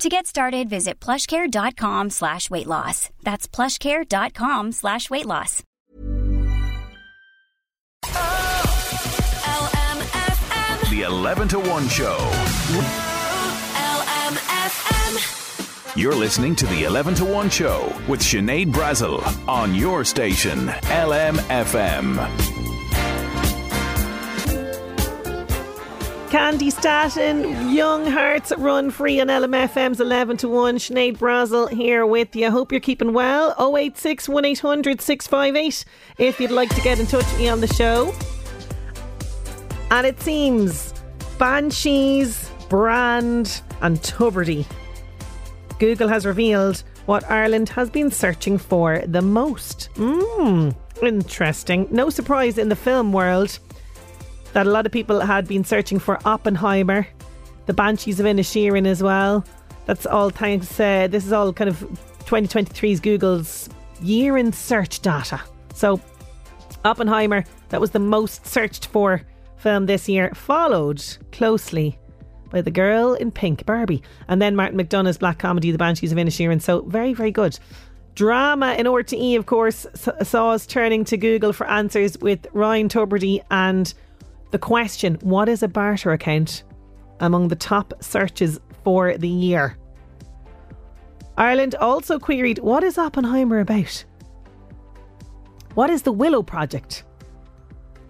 To get started, visit plushcare.com slash weight loss. That's plushcare.com slash weight loss. The 11 to 1 Show. LMFM. You're listening to the 11 to 1 Show with Sinead Brazel on your station, LMFM. Candi Staton, Young Hearts Run Free on LMFM's 11 to 1. Sinead Brazel here with you. Hope you're keeping well. 086 1800 658 if you'd like to get in touch with me on the show. And it seems Banshees, Brand, and Tubridy. Google has revealed what Ireland has been searching for the most. Mmm, interesting. No surprise in the film world that a lot of people had been searching for Oppenheimer, the Banshees of Inisherin as well. That's all thanks. Uh, this is all kind of 2023's Google's year in search data. So, Oppenheimer, that was the most searched for film this year, followed closely by The Girl in Pink, Barbie, and then Martin McDonagh's black comedy, The Banshees of Inisherin. So, very, very good. Drama in RTE, of course, saw us turning to Google for answers with Ryan Tubridy and the question What is a barter account? among the top searches for the year. Ireland also queried What is Oppenheimer about? What is the Willow Project?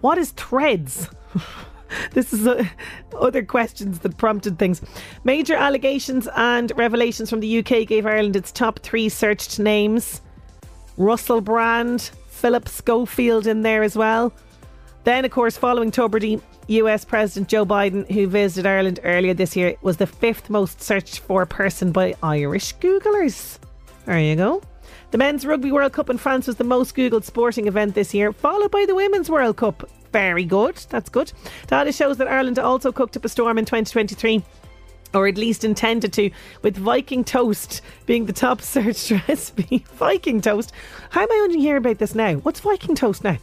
What is Threads? this is uh, other questions that prompted things. Major allegations and revelations from the UK gave Ireland its top three searched names. Russell Brand, Philip Schofield in there as well. Then, of course, following Tubridy, US President Joe Biden, who visited Ireland earlier this year, was the fifth most searched for person by Irish Googlers. There you go. The Men's Rugby World Cup in France was the most Googled sporting event this year, followed by the Women's World Cup. Very good. That's good. Data shows that Ireland also cooked up a storm in 2023 or at least intended to, with Viking toast being the top searched recipe. Viking toast. How am I only hearing about this now? What's Viking toast now?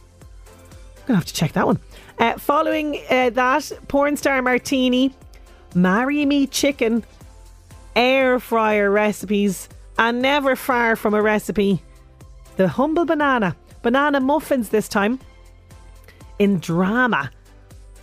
Gonna have to check that one. Uh, following uh, that, porn star Martini, marry me chicken, air fryer recipes, and never far from a recipe. The humble banana, banana muffins this time. In drama,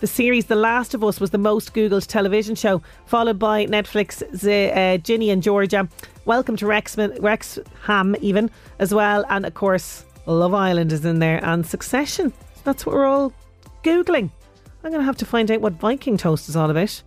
the series The Last of Us was the most Googled television show, followed by Netflix's uh, Ginny and Georgia. Welcome to Wrexham, Wrexham, even as well, and of course Love Island is in there, and Succession. That's what we're all googling. I'm going to have to find out what Viking toast is all about.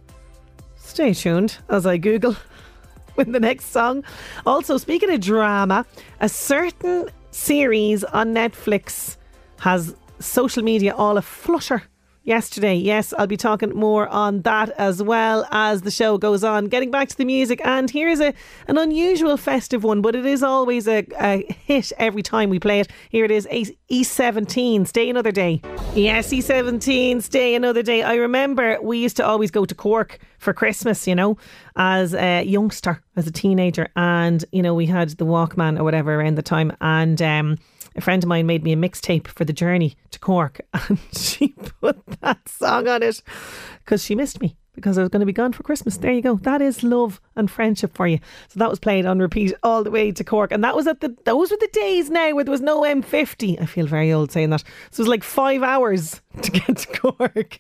Stay tuned as I Google with the next song. Also, speaking of drama, a certain series on Netflix has social media all a flutter yesterday. Yes, I'll be talking more on that as well as the show goes on. Getting back to the music, and here's a an unusual festive one, but it is always a, a hit every time we play it. Here it is E17, Stay Another Day. Yes, E17, Stay Another Day. I remember we used to always go to Cork for Christmas, you know, as a youngster, as a teenager, and, you know, we had the Walkman or whatever around the time, and, um, a friend of mine made me a mixtape for the journey to Cork and she put that song on it because she missed me because I was going to be gone for Christmas. There you go. That is love and friendship for you. So that was played on repeat all the way to Cork. And that was at the those were the days now where there was no M50. I feel very old saying that. So it was like five hours to get to Cork.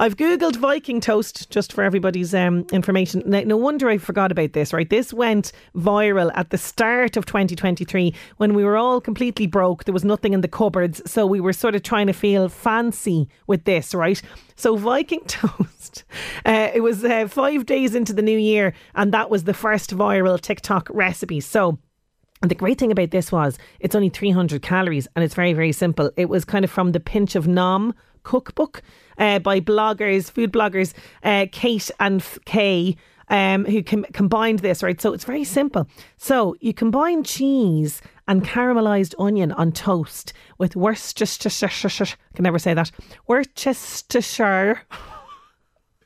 I've googled Viking toast just for everybody's um, information. Now, no wonder I forgot about this. Right, this went viral at the start of 2023 when we were all completely broke. There was nothing in the cupboards, so we were sort of trying to feel fancy with this. Right, so Viking toast. Uh, it was uh, five days into the new year, and that was the first viral TikTok recipe. So. And the great thing about this was it's only 300 calories and it's very, very simple. It was kind of from the Pinch of Nom cookbook uh, by bloggers, food bloggers, uh, Kate and Kay. Um, who com- combined this, right? So it's very simple. So you combine cheese and caramelized onion on toast with Worcestershire, can never say that, Worcestershire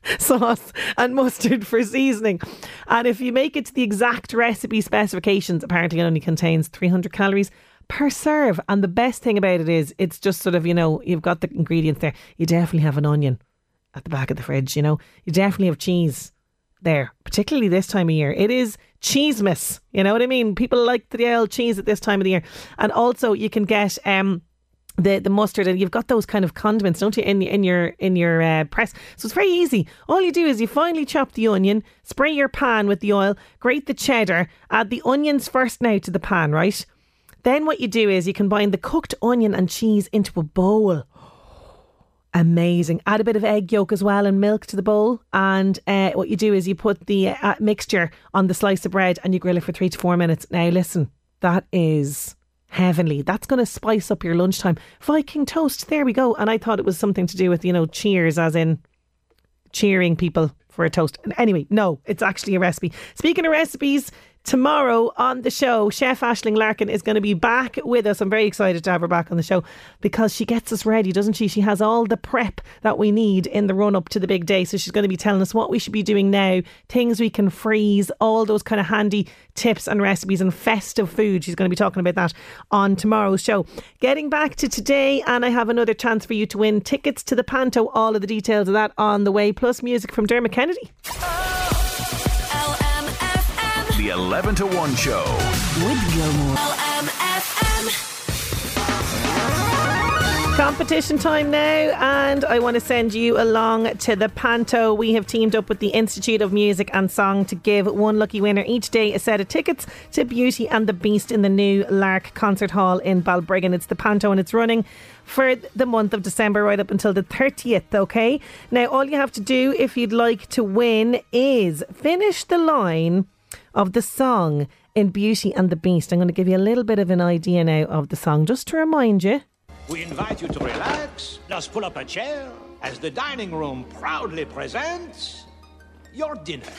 sauce and mustard for seasoning. And if you make it to the exact recipe specifications, apparently it only contains 300 calories per serve. And the best thing about it is it's just sort of, you know, you've got the ingredients there. You definitely have an onion at the back of the fridge, you know. You definitely have cheese there, particularly this time of year. It is cheesemas, you know what I mean? People like the old cheese at this time of the year. And also you can get um the the mustard and you've got those kind of condiments don't you in in your in your uh, press. So it's very easy. All you do is you finally chop the onion spray your pan with the oil grate the cheddar add the onions first now to the pan right? Then what you do is you combine the cooked onion and cheese into a bowl. Amazing. Add a bit of egg yolk as well and milk to the bowl. And uh, what you do is you put the uh, mixture on the slice of bread and you grill it for three to four minutes. Now listen that is heavenly. That's going to spice up your lunchtime. Viking toast, there we go. And I thought it was something to do with, you know, cheers, as in cheering people for a toast. Anyway, no, it's actually a recipe. Speaking of recipes, Tomorrow on the show, Chef Ashling Larkin is going to be back with us. I'm very excited to have her back on the show because she gets us ready, doesn't she? She has all the prep that we need in the run up to the big day. So she's going to be telling us what we should be doing now, things we can freeze, all those kind of handy tips and recipes and festive food. She's going to be talking about that on tomorrow's show. Getting back to today, and I have another chance for you to win tickets to the Panto. All of the details of that on the way, plus music from Dermot Kennedy. LMFM. The 11 to 1 show. With Gilmore. LMFM. Competition time now, and I want to send you along to the Panto. We have teamed up with the Institute of Music and Song to give one lucky winner each day a set of tickets to Beauty and the Beast in the new Lark Concert Hall in Balbriggan. It's the Panto, and it's running for the month of December right up until the 30th, okay? Now, all you have to do if you'd like to win is finish the line of the song in Beauty and the Beast. I'm going to give you a little bit of an idea now of the song, just to remind you. We invite you to relax. Just pull up a chair as the dining room proudly presents your dinner.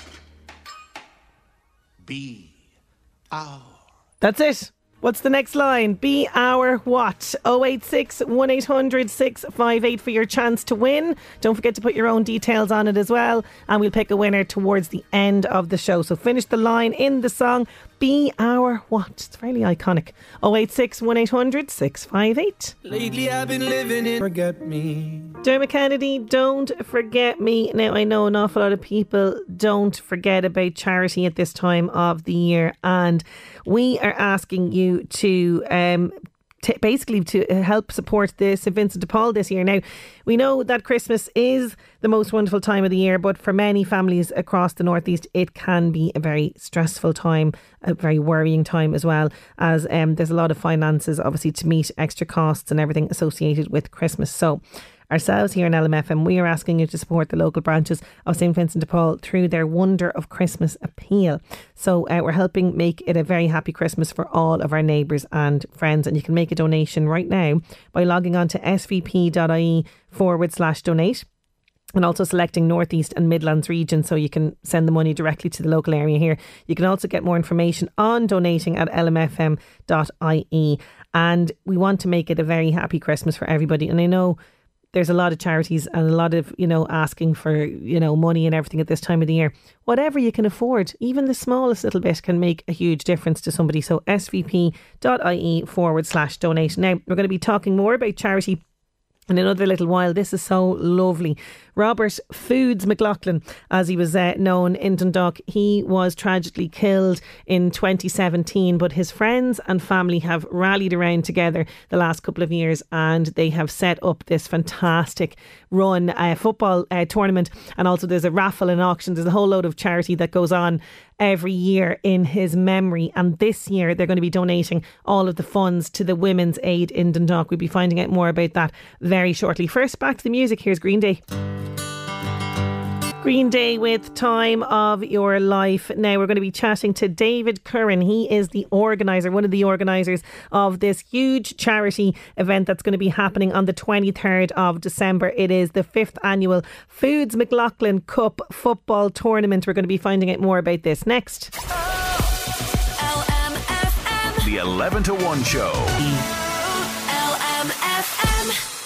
Be our. That's it. What's the next line? Be our what? 086 1800 658 for your chance to win. Don't forget to put your own details on it as well. And we'll pick a winner towards the end of the show. So finish the line in the song. Be our what? It's fairly iconic. 086 1800 658. Lately I've been living in forget me. Dermot Kennedy, don't forget me. Now, I know an awful lot of people don't forget about charity at this time of the year, and we are asking you to um, t- basically to help support the St Vincent de Paul this year. Now, we know that Christmas is the most wonderful time of the year, but for many families across the Northeast, it can be a very stressful time, a very worrying time as well, as um, there's a lot of finances obviously to meet extra costs and everything associated with Christmas. So, ourselves here in LMFM, we are asking you to support the local branches of St Vincent de Paul through their Wonder of Christmas appeal. So uh, we're helping make it a very happy Christmas for all of our neighbours and friends. And you can make a donation right now by logging on to svp.ie forward slash donate and also selecting Northeast and Midlands region so you can send the money directly to the local area here. You can also get more information on donating at lmfm.ie. And we want to make it a very happy Christmas for everybody. And I know there's a lot of charities and a lot of, you know, asking for, you know, money and everything at this time of the year. Whatever you can afford, even the smallest little bit can make a huge difference to somebody. So svp.ie forward slash donate. Now, we're going to be talking more about charity in another little while. This is so lovely. Robert Foods McLoughlin, as he was uh, known in Dundalk, he was tragically killed in 2017. But his friends and family have rallied around together the last couple of years and they have set up this fantastic run uh, football uh, tournament. And also, there's a raffle and auction. There's a whole load of charity that goes on every year in his memory. And this year, they're going to be donating all of the funds to the Women's Aid in Dundalk. We'll be finding out more about that very shortly. First, back to the music. Here's Green Day. Green Day with Time of Your Life. Now we're going to be chatting to David Curran. He is the organiser, one of the organisers of this huge charity event that's going to be happening on the 23rd of December. It is the fifth annual Foods McLoughlin Cup football tournament. We're going to be finding out more about this next. Oh, LMFM. The 11 to 1 show.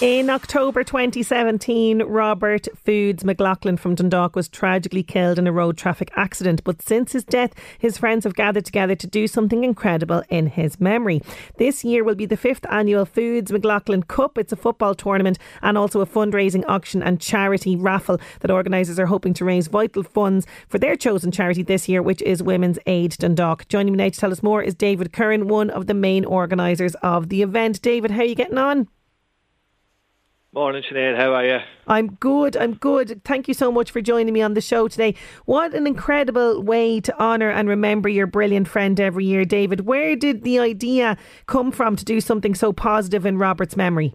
In October 2017, Robert Foods McLoughlin from Dundalk was tragically killed in a road traffic accident. But since his death, his friends have gathered together to do something incredible in his memory. This year will be the fifth annual Foods McLoughlin Cup. It's a football tournament and also a fundraising auction and charity raffle that organisers are hoping to raise vital funds for their chosen charity this year, which is Women's Aid Dundalk. Joining me now to tell us more is David Curran, one of the main organisers of the event. David, how are you getting on? Morning, Sinead. How are you? I'm good. I'm good. Thank you so much for joining me on the show today. What an incredible way to honour and remember your brilliant friend every year, David. Where did the idea come from to do something so positive in Robert's memory?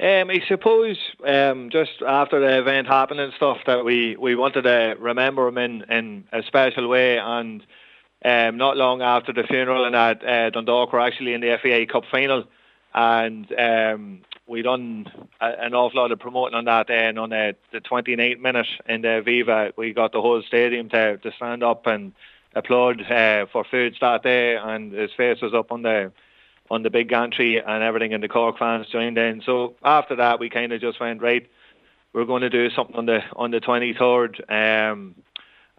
Um, I suppose um, just after the event happened and stuff that we, we wanted to remember him in, in a special way and um, not long after the funeral and that uh, Dundalk were actually in the FAI Cup final and um, we done a, an awful lot of promoting on that then. On the, the 29th minute in the Viva we got the whole stadium to, to stand up and applaud uh, for Foods that day. And his face was up on the on the big gantry and everything and the Cork fans joined in. So after that we kind of just went right we're going to do something on the on the 23rd um,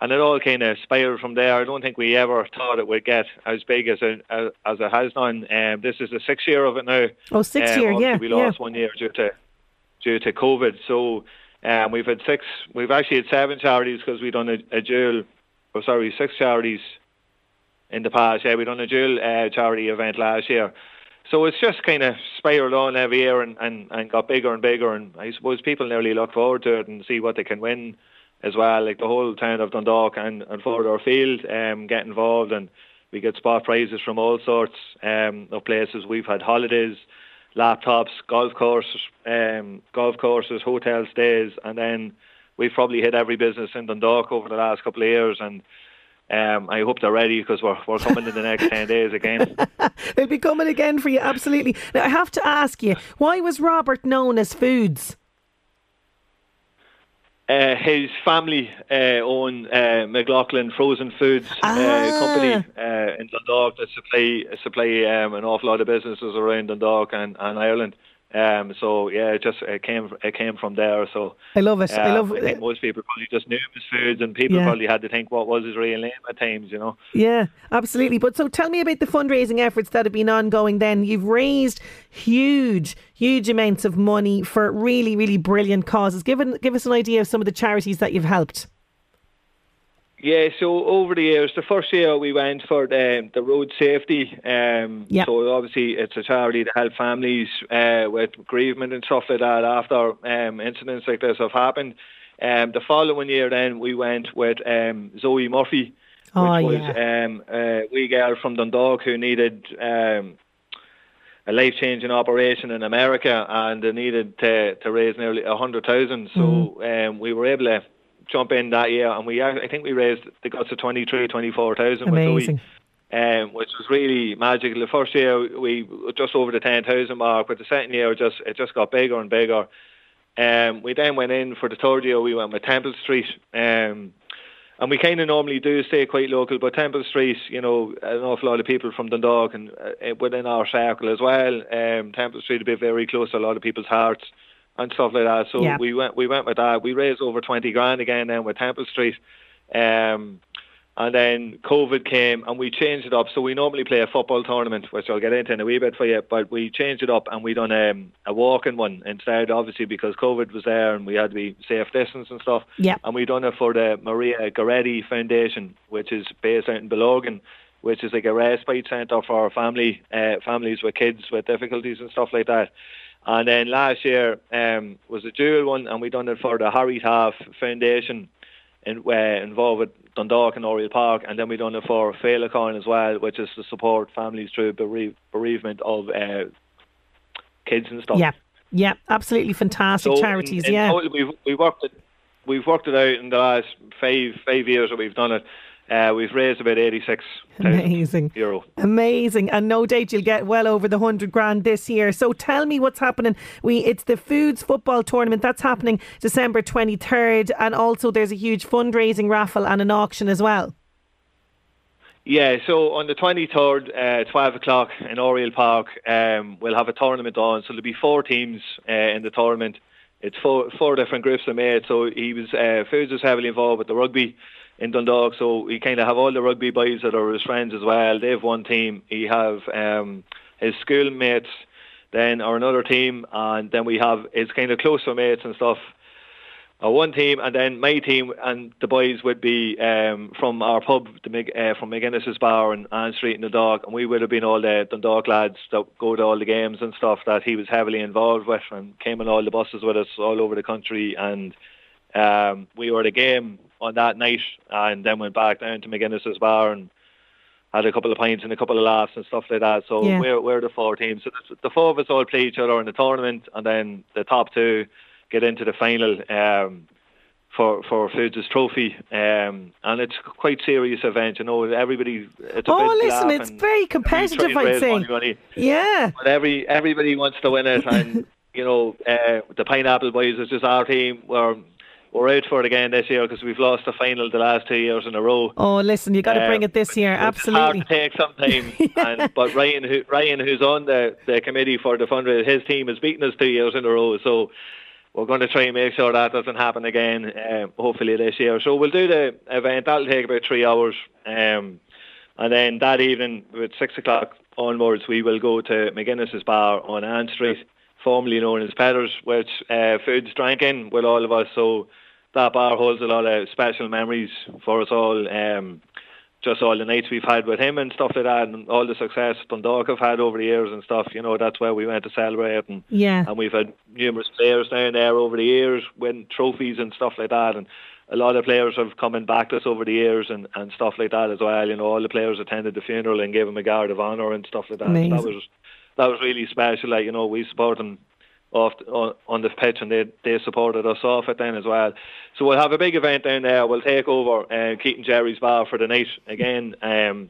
and it all kind of spiraled from there. I don't think we ever thought it would get as big as it as, as it has done. Um, this is the sixth year of it now. Oh, six Um, year, yeah. We yeah. lost one year due to due to COVID. So um, we've had six. We've actually had seven charities because we've done a, a dual. Oh, sorry, six charities in the past. Yeah, we done a dual uh, charity event last year. So it's just kind of spiraled on every year and, and, and got bigger and bigger. And I suppose people nearly look forward to it and see what they can win as well. Like the whole town of Dundalk and, and further afield um, get involved and we get spot prizes from all sorts um, of places. We've had holidays, laptops, golf courses, um, golf courses, hotel stays, and then we've probably hit every business in Dundalk over the last couple of years. And um, I hope they're ready because we're we're coming in the next ten days again. They'll be coming again for you, absolutely. Now, I have to ask you, why was Robert known as Foods? Uh, his family uh, own uh, McLoughlin Frozen Foods Ah. uh, company uh, in Dundalk that supply supply um, an awful lot of businesses around Dundalk and, and Ireland. Um, so yeah, it just it came it came from there. So I love it. I uh, love I think it. most people probably just knew him as Foods, and people Yeah. probably had to think what was his real name at times. You know. Yeah, absolutely. But so tell me about the fundraising efforts that have been ongoing then. You've raised huge, huge amounts of money for really, really brilliant causes. Give, an, give us an idea of some of the charities that you've helped. Yeah, so over the years, the first year we went for the, the road safety. Um, Yeah. So obviously it's a charity to help families uh, with bereavement and stuff like that after um, incidents like this have happened. Um, the following year then we went with um, Zoe Murphy, Oh, which was yeah. um, a wee girl from Dundalk who needed um, a life-changing operation in America and they needed to, to raise nearly a 100,000. So um, we were able to jump in that year and we I think we raised the guts of 23, 24,000 Amazing. Um, which was really magical. The first year we were just over the 10,000 mark, but the second year it just it just got bigger and bigger. Um, we then went in for the third year. We went with Temple Street, um, and we kind of normally do stay quite local. But Temple Street, you know, an awful lot of people from Dundalk and uh, within our circle as well. Um, Temple Street a bit very close to a lot of people's hearts and stuff like that. So Yeah. we went we went with that. We raised over twenty grand again then with Temple Street. Um, And then COVID came and we changed it up. So we normally play a football tournament, which I'll get into in a wee bit for you. But we changed it up and we done um, a walking one instead, obviously because COVID was there and we had to be safe distance and stuff. Yeah. And we done it for the Maria Goretti Foundation, which is based out in Belogan, which is like a respite centre for family uh, families with kids with difficulties and stuff like that. And then last year um, was a dual one, and we done it for the Harry Taff Foundation, in, uh, involved with Dundalk and Oriel Park, and then we done it for Féileacáin as well, which is to support families through bereave, bereavement of uh, kids and stuff. Yeah, yeah, absolutely fantastic So charities. in, in yeah, total, we've we worked it. We've worked it out in the last five five years that we've done it. Uh, we've raised about eighty six Amazing. euro. Amazing, and no doubt you'll get well over the hundred grand this year. So tell me what's happening. We it's the Foods Football Tournament that's happening December twenty third, and also there's a huge fundraising raffle and an auction as well. Yeah, so on the 23rd, uh, 12 o'clock in Oriel Park, um, we'll have a tournament on. So there'll be four teams uh, in the tournament. It's four, four different groups of mates. So he was, uh, Foods was heavily involved with the rugby in Dundalk. So we kind of have all the rugby boys that are his friends as well. They have one team. He have um, his schoolmates then are another team. And then we have his kind of closer mates and stuff uh, one team, and then my team and the boys would be um, from our pub, the, Mc- uh, from McGuinness's Bar and Ann Street in the Dundalk, and we would have been all the Dundalk lads that go to all the games and stuff that he was heavily involved with, and came on all the buses with us all over the country, and um, we were at a game on that night, and then went back down to McGuinness's Bar and had a couple of pints and a couple of laughs and stuff like that. So Yeah. we're we're the four teams. So the, four of us all play each other in the tournament, and then the top two get into the final um, for for Foods' trophy. Um, and it's quite serious event. You know, everybody. It's a Oh, listen, it's very competitive, I'd say. money, money. Yeah, But every everybody wants to win it, and you know uh, the Pineapple Boys is just our team. We're we're out for it again this year because we've lost the final the last two years in a row. Oh, listen, you got to Um, bring it this year. It's hard Absolutely. to take sometimes. and, but Ryan, who, Ryan, who's on the, the committee for the fundraiser, his team has beaten us two years in a row. So we're going to try and make sure that doesn't happen again, um, hopefully this year. So we'll do the event. That'll take about three hours. Um, and then that evening, at six o'clock onwards, we will go to McGuinness's Bar on Ann Street, formerly known as Pedders, which uh, Foods drank in with all of us. So that bar holds a lot of special memories for us all. Um, just all the nights we've had with him and stuff like that, and all the success Dundalk have had over the years and stuff. You know, that's where we went to celebrate, and Yeah. and we've had numerous players down there over the years win trophies and stuff like that, and a lot of players have come and backed us over the years and, and stuff like that as well. You know, all the players attended the funeral and gave him a guard of honour and stuff like that. Amazing. That was that was really special. Like you know, we support them off on, on the pitch, and they they supported us off it then as well. So we'll have a big event down there. We'll take over uh, Keaton Jerry's bar for the night again, um,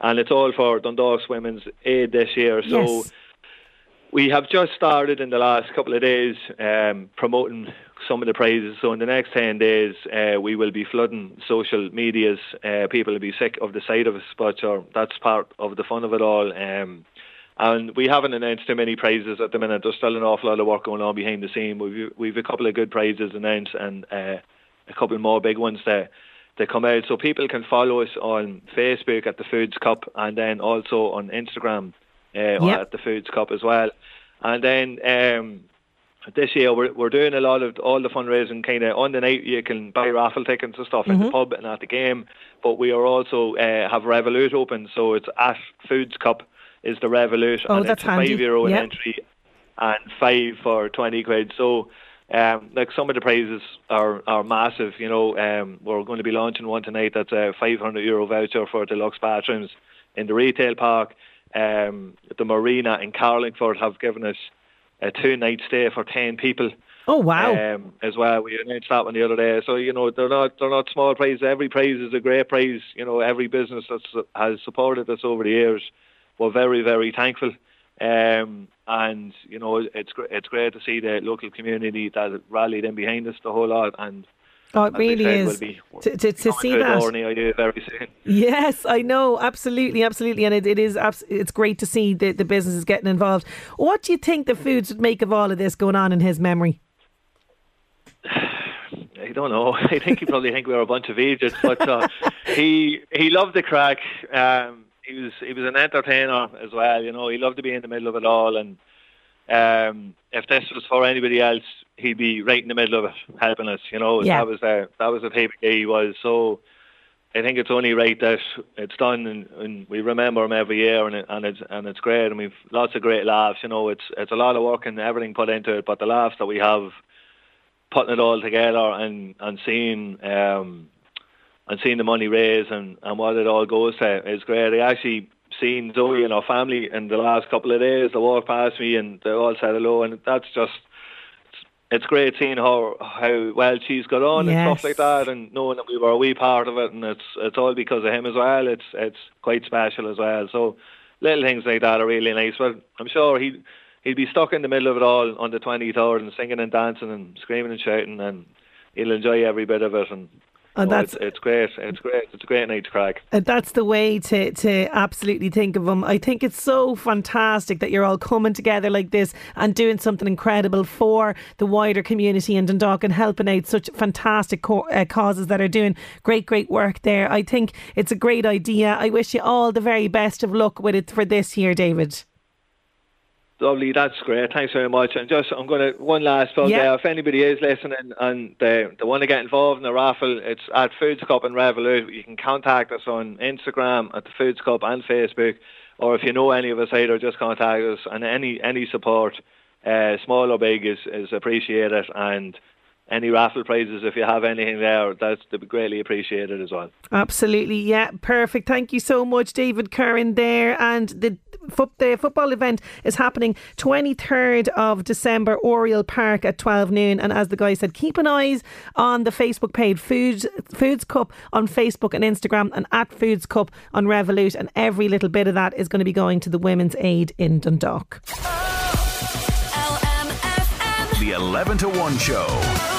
and it's all for Dundalk's Women's Aid this year. So. Yes. We have just started in the last couple of days um, promoting some of the prizes. So in the next 10 days, uh, we will be flooding social medias. Uh, people will be sick of the sight of us, but sure, that's part of the fun of it all. Um, and we haven't announced too many prizes at the minute. There's still an awful lot of work going on behind the scene. We've, we've a couple of good prizes announced and uh, a couple more big ones that, that come out. So people can follow us on Facebook at the Foods Cup and then also on Instagram uh, Yep. at the Foods Cup as well. And then um, this year we're we're doing a lot of all the fundraising kind of on the night. You can buy raffle tickets and stuff Mm-hmm. the pub and at the game. But we are also uh, have Revolut open, so it's at Foods Cup is the Revolut, Oh, and that's it's a handy. five euro Yep. entry and five for twenty quid. So. Um, like some of the prizes are, are massive, you know. Um, we're going to be launching one tonight that's a 500 euro voucher for deluxe bathrooms in the retail park. Um, the marina in Carlingford have given us a two night stay for 10 people Oh wow. um, as well. We announced that one the other day. So you know they're not they're not small prizes. Every prize is a great prize. You know every business that has supported us over the years, we're very very thankful. Um, and you know it's it's great to see the local community that rallied in behind us the whole lot. And oh, it really said, is. we'll be to to, to see that. door near you very soon. Yes, I know, absolutely, absolutely, and it, it is. It's great to see the the businesses getting involved. What do you think the foods would make of all of this going on in his memory? I don't know. I think you probably think we were a bunch of idiots, but uh, he he loved the crack. Um, he was he was an entertainer as well. You know, he loved to be in the middle of it all. And um, if this was for anybody else, he'd be right in the middle of it, helping us. You know, Yeah. that was the that was the type he was. So. I think it's only right that it's done, and, and we remember him every year, and it, and it's and it's great, and we've lots of great laughs. You know, it's it's a lot of work and everything put into it, but the laughs that we have, putting it all together and and seeing um, and seeing the money raised and, and what it all goes to is great. I actually seen Zoe and her family in the last couple of days. They walked past me and they all said hello, and that's just it's great seeing how how well she's got on and stuff like that, and knowing that we were a wee part of it, and it's it's all because of him as well. It's it's quite special as well. So little things like that are really nice. But I'm sure he he'd be stuck in the middle of it all on the 23rd and singing and dancing and screaming and shouting, and he'll enjoy every bit of it. And And no, that's- it's, it's great. It's great. It's a great night to crack. Uh, That's the way to, to absolutely think of them. I think it's so fantastic that you're all coming together like this and doing something incredible for the wider community in Dundalk and helping out such fantastic co- uh, causes that are doing great, great work there. I think it's a great idea. I wish you all the very best of luck with it for this year, David. Lovely, that's great. Thanks very much. And just, I'm going to one last plug Yeah. there. If anybody is listening and they they want to get involved in the raffle, it's at Foods Cup and Revolut. You can contact us on Instagram at the Foods Cup and Facebook, or if you know any of us either, just contact us. And any any support, uh, small or big, is is appreciated. And any raffle prizes, if you have anything there, that's to be greatly appreciated as well. Absolutely, yeah, perfect. Thank you so much, David Curran there. And the foot, the football event is happening 23rd of December, Oriel Park at 12 noon. And as the guy said, keep an eyes on the Facebook page, Foods Foods Cup on Facebook and Instagram, and at Foods Cup on Revolut. And every little bit of that is going to be going to the Women's Aid in Dundalk. LMFM. The 11 to 1 Show.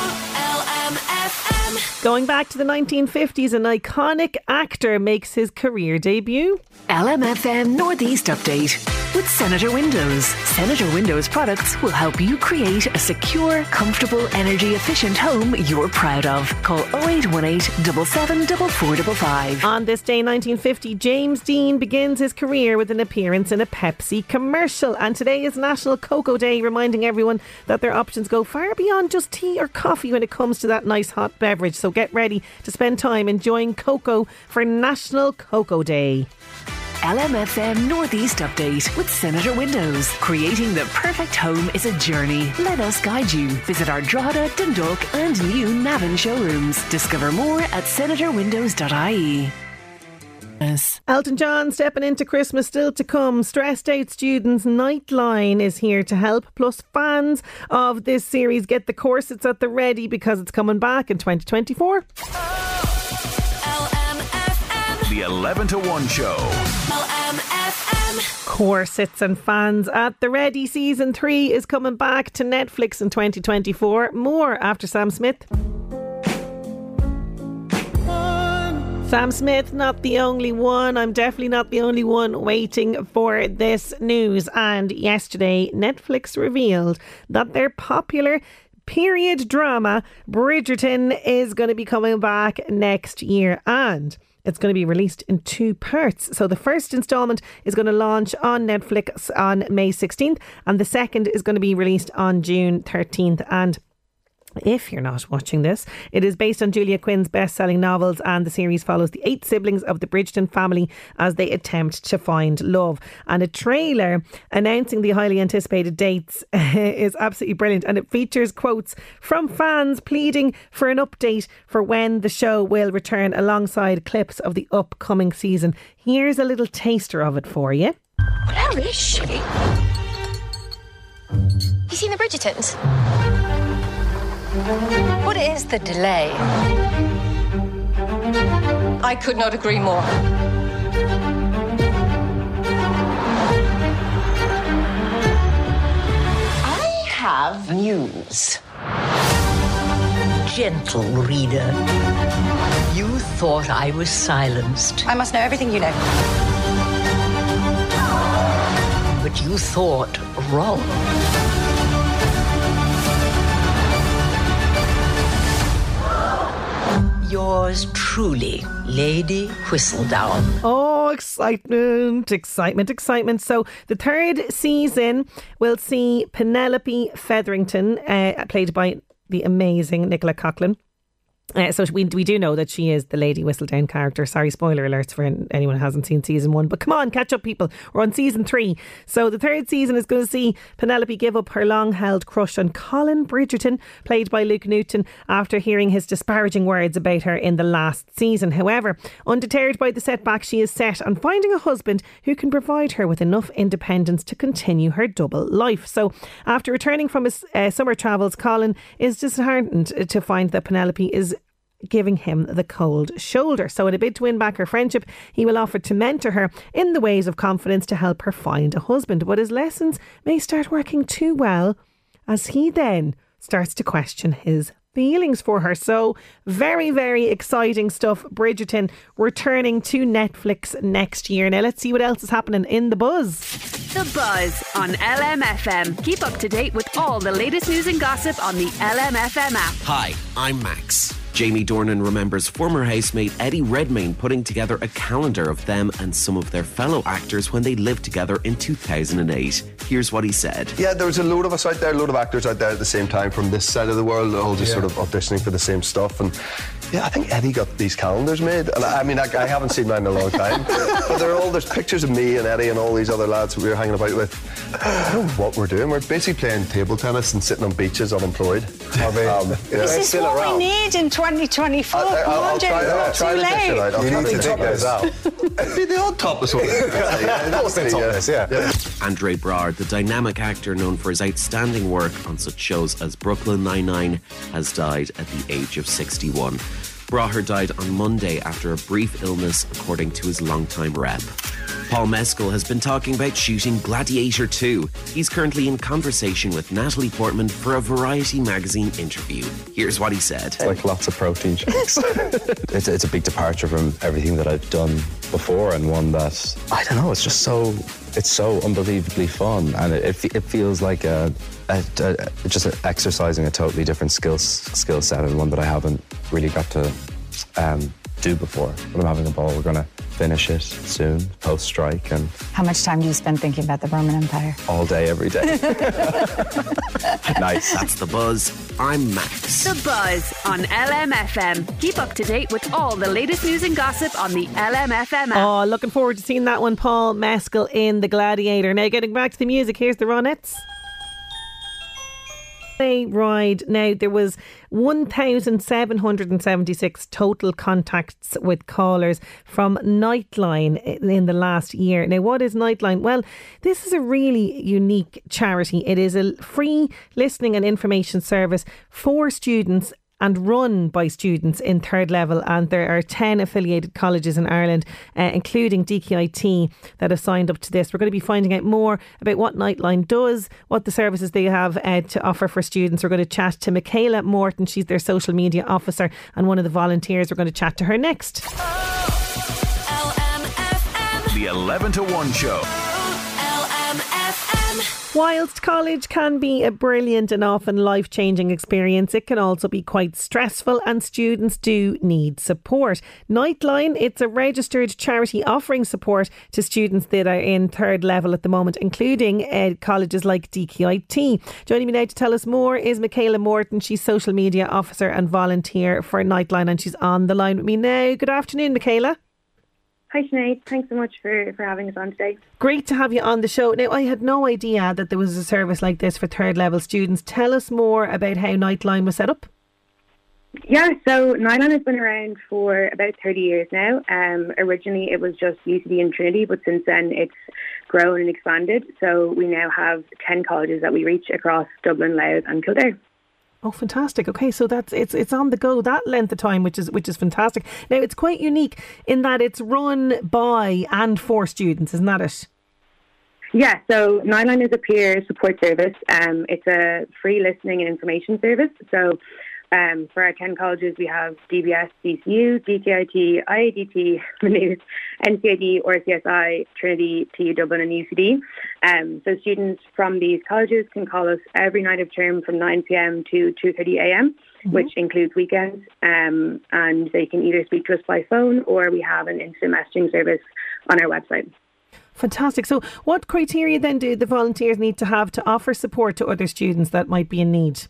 Going back to the 1950s, an iconic actor makes his career debut. LMFM Northeast Update with Senator Windows. Senator Windows products will help you create a secure, comfortable, energy efficient home you're proud of. Call 0818 774455. On this day, 1950, James Dean begins his career with an appearance in a Pepsi commercial. And today is National Cocoa Day, reminding everyone that their options go far beyond just tea or coffee when it comes to that nice hot beverage. So get ready to spend time enjoying cocoa for National Cocoa Day. LMFM Northeast Update with Senator Windows. Creating the perfect home is a journey. Let us guide you. Visit our Drogheda, Dundalk, and new Navan showrooms. Discover more at senatorwindows.ie. Yes. Elton John stepping into Christmas still to come. Stressed Out Students Nightline is here to help. Plus, fans of this series get the corsets at the ready because it's coming back in 2024. LMFM. The 11 to 1 Show. LMFM. Corsets and fans at the ready. Season 3 is coming back to Netflix in 2024. More after Sam Smith. Sam Smith, not the only one. I'm definitely not the only one waiting for this news. And yesterday, Netflix revealed that their popular period drama, Bridgerton, is going to be coming back next year. And it's going to be released in two parts. So the first installment is going to launch on Netflix on May 16th, and the second is going to be released on June 13th. And if you're not watching this, it is based on Julia Quinn's best selling novels, and the series follows the eight siblings of the Bridgerton family as they attempt to find love. And a trailer announcing the highly anticipated dates is absolutely brilliant, and it features quotes from fans pleading for an update for when the show will return alongside clips of the upcoming season. Here's a little taster of it for you. Where is she? You seen the Bridgertons? What is the delay? I could not agree more. I have news. Gentle reader, you thought I was silenced, I must know everything you know. but you thought wrong. Yours truly, Lady Whistledown. Oh, excitement, excitement, excitement. So, the third season will see Penelope Featherington, uh, played by the amazing Nicola Coughlan. Uh, so we we do know that she is the Lady Whistledown character. Sorry, spoiler alerts for anyone who hasn't seen season one. But come on, catch up, people. We're on season three. So the third season is going to see Penelope give up her long-held crush on Colin Bridgerton, played by Luke Newton, after hearing his disparaging words about her in the last season. However, undeterred by the setback, she is set on finding a husband who can provide her with enough independence to continue her double life. So after returning from his uh, summer travels, Colin is disheartened to find that Penelope is giving him the cold shoulder. So, in a bid to win back her friendship, he will offer to mentor her in the ways of confidence to help her find a husband. But his lessons may start working too well as he then starts to question his feelings for her. So, very, very exciting stuff. Bridgerton returning to Netflix next year. Now, let's see what else is happening in the buzz. The Buzz on LMFM. Keep up to date with all the latest news and gossip on the LMFM app. Hi, I'm Max. Jamie Dornan remembers former housemate Eddie Redmayne putting together a calendar of them and some of their fellow actors when they lived together in 2008. Here's what he said. Yeah, there was a load of us out there, a load of actors out there at the same time from this side of the world, all just Yeah. sort of auditioning for the same stuff. And yeah, I think Eddie got these calendars made. And I, I mean, I, I haven't seen mine in a long time, but there are all there's pictures of me and Eddie and all these other lads that we were hanging about with. I don't know what we're doing. We're basically playing table tennis and sitting on beaches unemployed. Um, yeah. This is what we need in 2024. I- I- Come I'll on, try- I'll it's try too to dish it late. out. I'll You try need to to dig top this this out. It'd be the odd topless one. topless, yeah. Andre Braugher, the dynamic actor known for his outstanding work on such shows as Brooklyn Nine-Nine, has died at the age of 61. Braugher died on Monday after a brief illness, according to his longtime rep. Paul Mescal has been talking about shooting Gladiator 2. He's currently in conversation with Natalie Portman for a Variety magazine interview. Here's what he said. It's like lots of protein shakes. it's, it's a big departure from everything that I've done before, and one that I don't know. It's just so it's so unbelievably fun, and it, it, it feels like a, a, a just a exercising a totally different skill skill set, and one that I haven't really got to um, do before. But I'm having a ball. We're gonna finish it soon, post strike, and How much time do you spend thinking about the Roman Empire? all day, every day. nice. That's the buzz. I'm Max. The Buzz on LMFM. Keep up to date with all the latest news and gossip on the LMFM app. Oh, looking forward to seeing that one, Paul Mescal in The Gladiator. Now, getting back to the music, here's the Ronettes. They ride. Now, there was 1,776 total contacts with callers from Nightline in the last year. Now, what is Nightline? Well, this is a really unique charity. It is a free listening and information service for students and run by students in third level. And there are 10 affiliated colleges in Ireland, uh, including DKIT, that have signed up to this. We're going to be finding out more about what Nightline does, what the services they have uh, to offer for students. We're going to chat to Michaela Morton. She's their social media officer and one of the volunteers. We're going to chat to her next. The 11 to 1 show. Whilst college can be a brilliant and often life changing experience, it can also be quite stressful, and students do need support. Nightline, it's a registered charity offering support to students that are in third level at the moment, including uh, colleges like DKIT. Joining me now to tell us more is Michaela Morton. She's social media officer and volunteer for Nightline, and she's on the line with me now. Good afternoon, Michaela. Hi Sinead, thanks so much for, for having us on today. Great to have you on the show. Now, I had no idea that there was a service like this for third level students. Tell us more about how Nightline was set up. Yeah, so Nightline has been around for about 30 years now. Um, originally it was just UCD and Trinity, but since then it's grown and expanded. So we now have 10 colleges that we reach across Dublin, Louth and Kildare. Oh, fantastic! Okay, so that's it's it's on the go that length of time, which is which is fantastic. Now it's quite unique in that it's run by and for students, isn't that it? Yeah, so Nightline is a peer support service. Um, it's a free listening and information service. So Um, for our 10 colleges, we have DBS, DCU, DKIT, IADT, NCAD, RCSI, Trinity, TU Dublin and UCD. Um, so students from these colleges can call us every night of term from 9pm to 2.30am, Mm-hmm. which includes weekends. Um, and they can either speak to us by phone or we have an instant messaging service on our website. Fantastic. So, what criteria then do the volunteers need to have to offer support to other students that might be in need?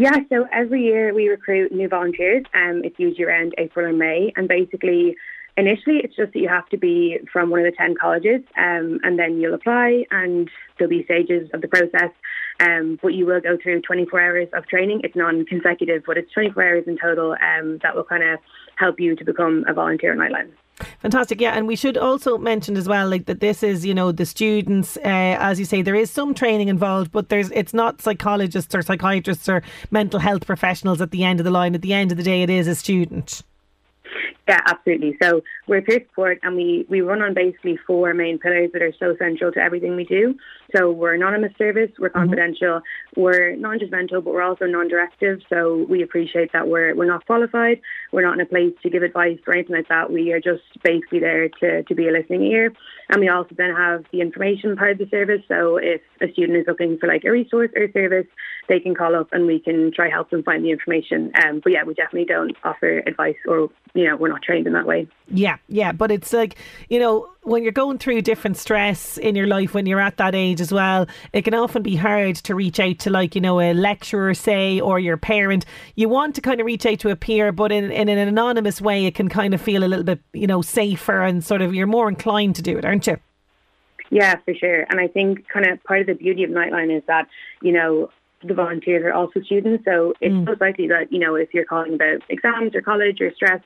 Yeah, so every year we recruit new volunteers. Um, it's usually around April or May, and basically, initially it's just that you have to be from one of the ten colleges, um, and then you'll apply, and there'll be stages of the process. Um, but you will go through 24 hours of training. It's non-consecutive, but it's 24 hours in total. Um, that will kind of help you to become a volunteer in Nightline. Fantastic, yeah, and we should also mention as well, like that this is, you know, the students. Uh, as you say, there is some training involved, but there's it's not psychologists or psychiatrists or mental health professionals at the end of the line. At the end of the day, it is a student. Yeah, absolutely. So we're peer support and we, we run on basically four main pillars that are so central to everything we do. So we're anonymous service, we're confidential, we're non-judgmental, but we're also non-directive. So we appreciate that we're, we're not qualified, we're not in a place to give advice or anything like that. We are just basically there to, to be a listening ear. And we also then have the information part of the service. So if a student is looking for like a resource or a service, they can call up and we can try help them find the information. Um, but yeah, we definitely don't offer advice or, you know, we're not trained in that way. Yeah, yeah, but it's like, you know, when you're going through different stress in your life when you're at that age as well, it can often be hard to reach out to like, you know, a lecturer, say, or your parent. You want to kind of reach out to a peer, but in, in an anonymous way, it can kind of feel a little bit, you know, safer and sort of you're more inclined to do it, aren't you? Yeah, for sure. And I think kind of part of the beauty of Nightline is that, you know, the volunteers are also students. So it's Mm. most likely that, you know, if you're calling about exams or college or stress,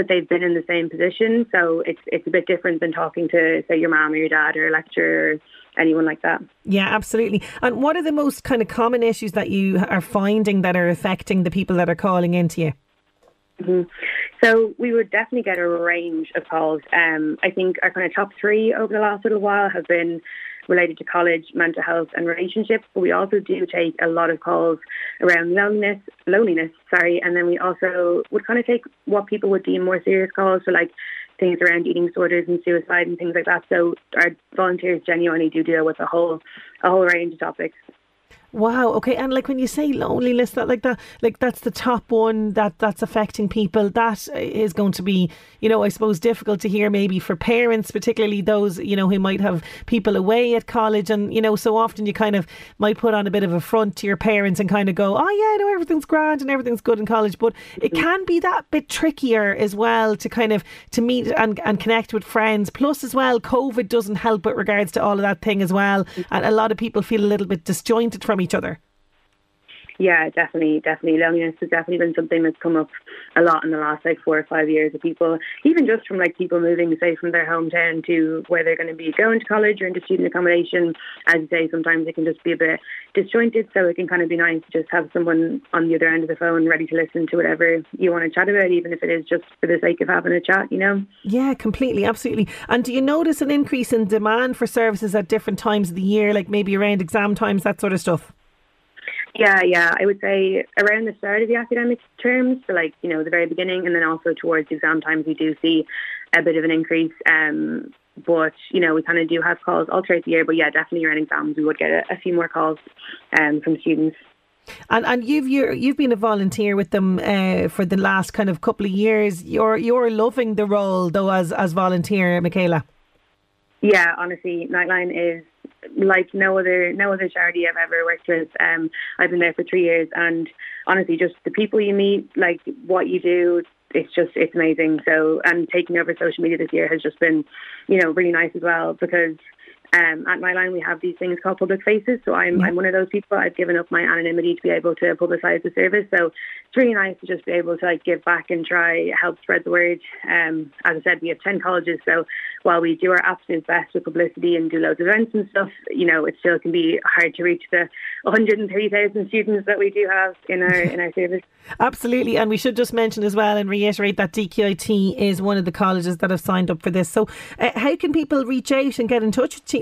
that they've been in the same position. So it's it's a bit different than talking to, say, your mom or your dad or a lecturer or anyone like that. Yeah, absolutely. And what are the most kind of common issues that you are finding that are affecting the people that are calling into you? hmm So we would definitely get a range of calls. Um, I think our kind of top three over the last little while have been related to college, mental health and relationships. But we also do take a lot of calls around loneliness, loneliness, sorry. And then we also would kind of take what people would deem more serious calls. So like things around eating disorders and suicide and things like that. So our volunteers genuinely do deal with a whole, a whole range of topics. Wow. Okay. And like when you say loneliness, that like that, like that's the top one that that's affecting people. That uh, is going to be, you know, I suppose difficult to hear maybe for parents, particularly those you know who might have people away at college, and you know, so often you kind of might put on a bit of a front to your parents and kind of go, oh yeah, no, everything's grand and everything's good in college, but it mm-hmm. can be that bit trickier as well to kind of to meet and and connect with friends. Plus, as well, COVID doesn't help with regards to all of that thing as well, mm-hmm. and a lot of people feel a little bit disjointed from each other. Yeah, definitely, definitely. Loneliness has definitely been something that's come up a lot in the last like four or five years of people, even just from like people moving, say, from their hometown to where they're going to be going to college or into student accommodation. As you say, sometimes it can just be a bit disjointed, so it can kind of be nice to just have someone on the other end of the phone ready to listen to whatever you want to chat about, even if it is just for the sake of having a chat, you know? Yeah, completely, absolutely. And do you notice an increase in demand for services at different times of the year, like maybe around exam times, that sort of stuff? Yeah, yeah. I would say around the start of the academic terms, so like, you know, the very beginning and then also towards exam times we do see a bit of an increase. Um, but, you know, we kind of do have calls all throughout the year. But yeah, definitely around exams we would get a, a few more calls um, from students. And and you've you're, you've been a volunteer with them uh, for the last kind of couple of years. You're you're loving the role though as as volunteer, Michaela. Yeah, honestly, Nightline is like no other no other charity I've ever worked with. Um, I've been there for three years, and honestly, just the people you meet, like what you do, it's just it's amazing. So, and taking over social media this year has just been, you know, really nice as well because. Um, at line, we have these things called public faces. So I'm, I'm one of those people. I've given up my anonymity to be able to publicise the service. So it's really nice to just be able to like give back and try help spread the word. Um, as I said, we have 10 colleges. So while we do our absolute best with publicity and do loads of events and stuff, you know, it still can be hard to reach the 130,000 students that we do have in our in our service. Absolutely, and we should just mention as well and reiterate that DKIT is one of the colleges that have signed up for this. So, uh, how can people reach out and get in touch with you?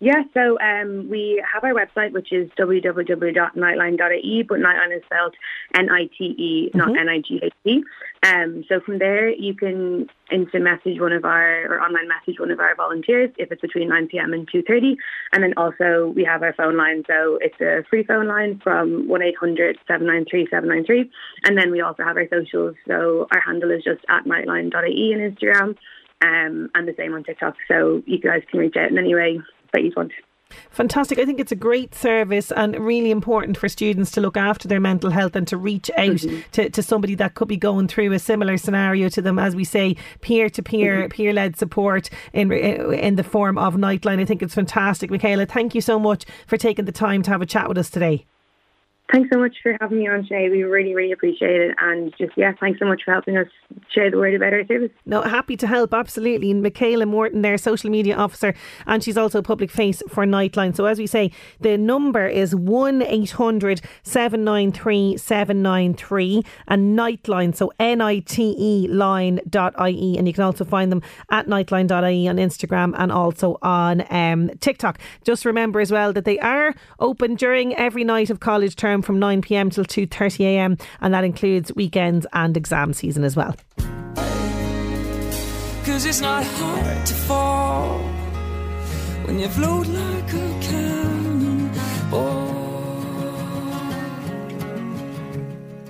Yeah, so um, we have our website, which is www.nightline.ie, but Nightline is spelled N-I-T-E, not Mhm. N-I-G-H-T. Um, so from there, you can instant message one of our, or online message one of our volunteers if it's between 9pm and 2.30. And then also we have our phone line, so it's a free phone line from 1-800-793-793. And then we also have our socials, so our handle is just at nightline.ie on Instagram. Um, and the same on TikTok, so you guys can reach out in any way that you want. Fantastic. I think it's a great service and really important for students to look after their mental health and to reach out to, to somebody that could be going through a similar scenario to them, as we say, peer to peer, peer led support in, in the form of Nightline. I think it's fantastic. Michaela, thank you so much for taking the time to have a chat with us today. Thanks so much for having me on today. We really, really appreciate it. And just, yeah, thanks so much for helping us share the word about our service. No, happy to help, absolutely. And Michaela Morton, their social media officer, and she's also a public face for Nightline. So, as we say, the number is 1 800 793 793 and Nightline, so N I T E line.ie. And you can also find them at nightline.ie on Instagram and also on um, TikTok. Just remember as well that they are open during every night of college term from 9 pm till 2.30 am, and that includes weekends and exam season as well. Cause it's not hard to fall when you float like a cannonball.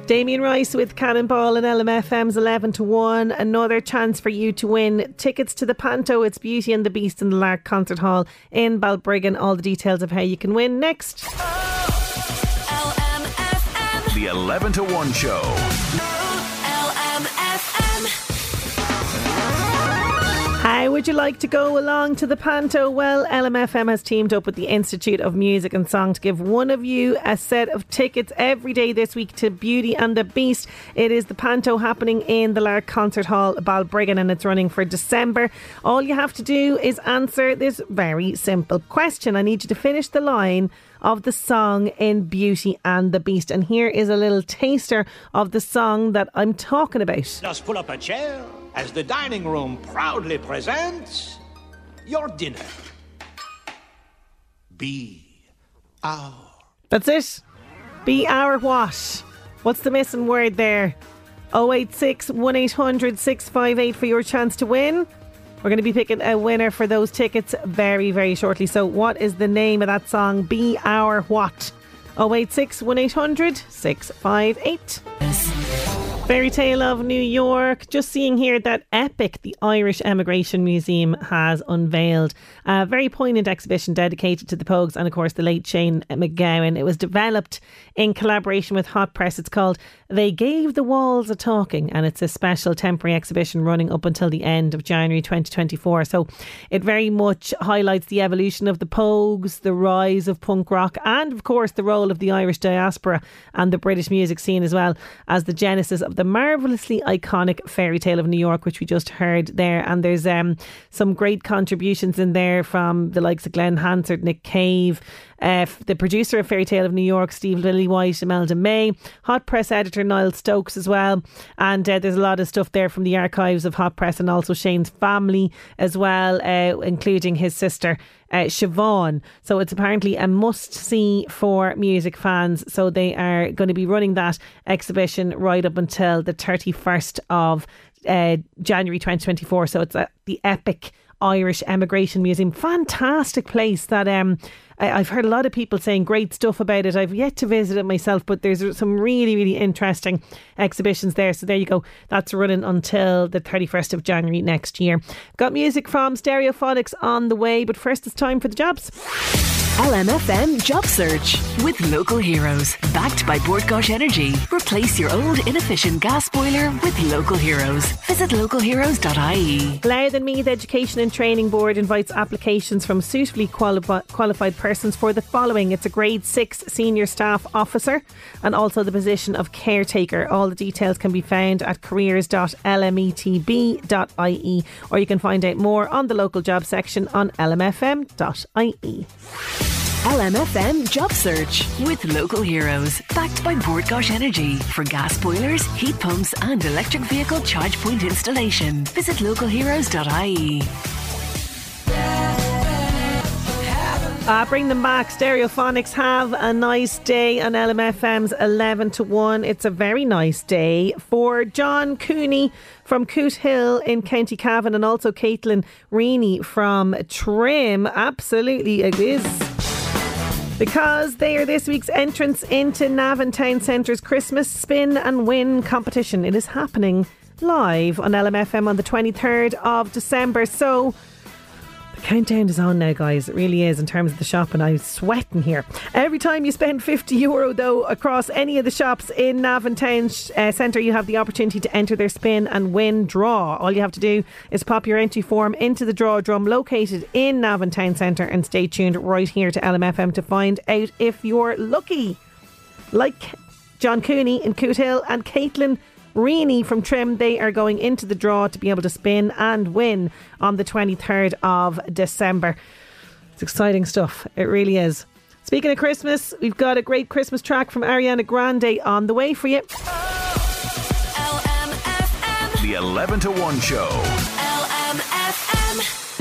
Damien Rice with Cannonball and LMFM's 11 to 1. Another chance for you to win tickets to the Panto. It's Beauty and the Beast in the Lark Concert Hall in Balbriggan. All the details of how you can win next. The 11 to 1 show. How would you like to go along to the Panto? Well, LMFM has teamed up with the Institute of Music and Song to give one of you a set of tickets every day this week to Beauty and the Beast. It is the Panto happening in the Lark Concert Hall, Balbriggan, and it's running for December. All you have to do is answer this very simple question. I need you to finish the line of the song in Beauty and the Beast. And here is a little taster of the song that I'm talking about. Just pull up a chair as the dining room proudly presents your dinner. Be our. That's it. Be our what? What's the missing word there? 086 1800 658 for your chance to win. We're going to be picking a winner for those tickets very, very shortly. So, what is the name of that song? Be Our What? 086 1800 658. Fairy Tale of New York. Just seeing here that Epic, the Irish Emigration Museum, has unveiled a very poignant exhibition dedicated to the Pogues and, of course, the late Shane MacGowan. It was developed in collaboration with Hot Press. It's called They Gave the Walls a Talking, and it's a special temporary exhibition running up until the end of January 2024. So it very much highlights the evolution of the Pogues, the rise of punk rock, and, of course, the role of the Irish diaspora and the British music scene as well as the genesis of the marvellously iconic Fairy Tale of New York, which we just heard there. And there's um, some great contributions in there from the likes of Glen Hansard, Nick Cave, uh, the producer of Fairy Tale of New York, Steve Lillywhite, Imelda May, Hot Press editor Niall Stokes as well. And uh, there's a lot of stuff there from the archives of Hot Press and also Shane's family as well, uh, including his sister. Uh, Siobhan. So it's apparently a must see for music fans. So they are going to be running that exhibition right up until the 31st of uh, January 2024. So it's at the Epic Irish Emigration Museum. Fantastic place that um I, I've heard a lot of people saying great stuff about it. I've yet to visit it myself, but there's some really, really interesting exhibitions there. So there you go. That's running until the 31st of January next year. Got music from Stereophonics on the way, but first it's time for the jobs. LMFM Job Search with local heroes. Backed by Bord Gáis Energy. Replace your old inefficient gas boiler with local heroes. Visit localheroes.ie. Louth and Meath, the Education and Training Board invites applications from suitably quali- qualified persons for the following. It's a grade 6 senior staff officer and also the position of caretaker. All the details can be found at careers.lmetb.ie or you can find out more on the local job section on lmfm.ie. LMFM Job Search with local heroes. Backed by Bord Gáis Energy for gas boilers, heat pumps, and electric vehicle charge point installation. Visit localheroes.ie. Uh, bring them back. Stereophonics have a nice day on LMFM's 11 to 1. It's a very nice day for John Cooney from Cootehill in County Cavan and also Caitlin Reaney from Trim. Absolutely, it is. Because they are this week's entrance into Navan Town Centre's Christmas Spin and Win competition. It is happening live on LMFM on the 23rd of December. So, Countdown is on now, guys. It really is in terms of the shop, and I'm sweating here. Every time you spend 50 euro, though, across any of the shops in Navan Town uh, Centre, you have the opportunity to enter their spin and win draw. All you have to do is pop your entry form into the draw drum located in Navan Town Centre and stay tuned right here to LMFM to find out if you're lucky. Like John Cooney in Cootehill and Caitlin Reaney from Trim, they are going into the draw to be able to spin and win on the 23rd of December. It's exciting stuff. It really is. Speaking of Christmas, we've got a great Christmas track from Ariana Grande on the way for you. The 11 to 1 show.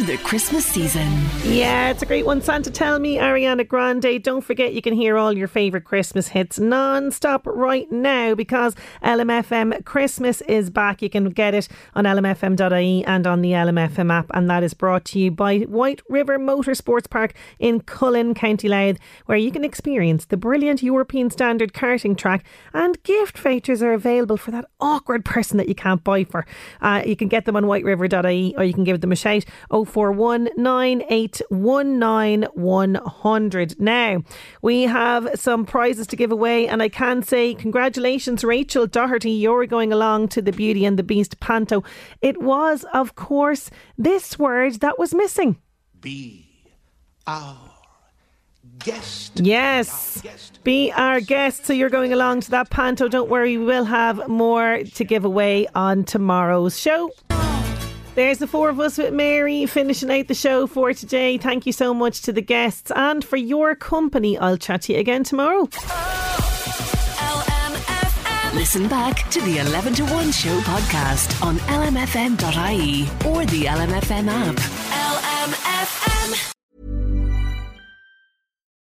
The Christmas season. Yeah, it's a great one. Santa Tell Me, Ariana Grande. Don't forget you can hear all your favourite Christmas hits non stop right now because LMFM Christmas is back. You can get it on lmfm.ie and on the LMFM app, and that is brought to you by White River Motorsports Park in Collon, County Louth, where you can experience the brilliant European standard karting track and gift vouchers are available for that awkward person that you can't buy for. Uh, you can get them on whiteriver.ie or you can give them a shout. 0419819 Now, we have some prizes to give away, and I can say congratulations, Rachel Doherty. You're going along to the Beauty and the Beast Panto. It was, of course, this word that was missing. Be our guest. Yes. Be our guest. So you're going along to that panto. Don't worry, we will have more to give away on tomorrow's show. There's the four of us with Mary finishing out the show for today. Thank you so much to the guests and for your company. I'll chat to you again tomorrow. Listen back to the 11 to 1 show podcast on lmfm.ie or the LMFM app. LMFM.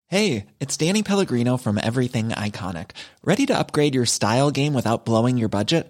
Hey, it's Danny Pellegrino from Everything Iconic. Ready to upgrade your style game without blowing your budget?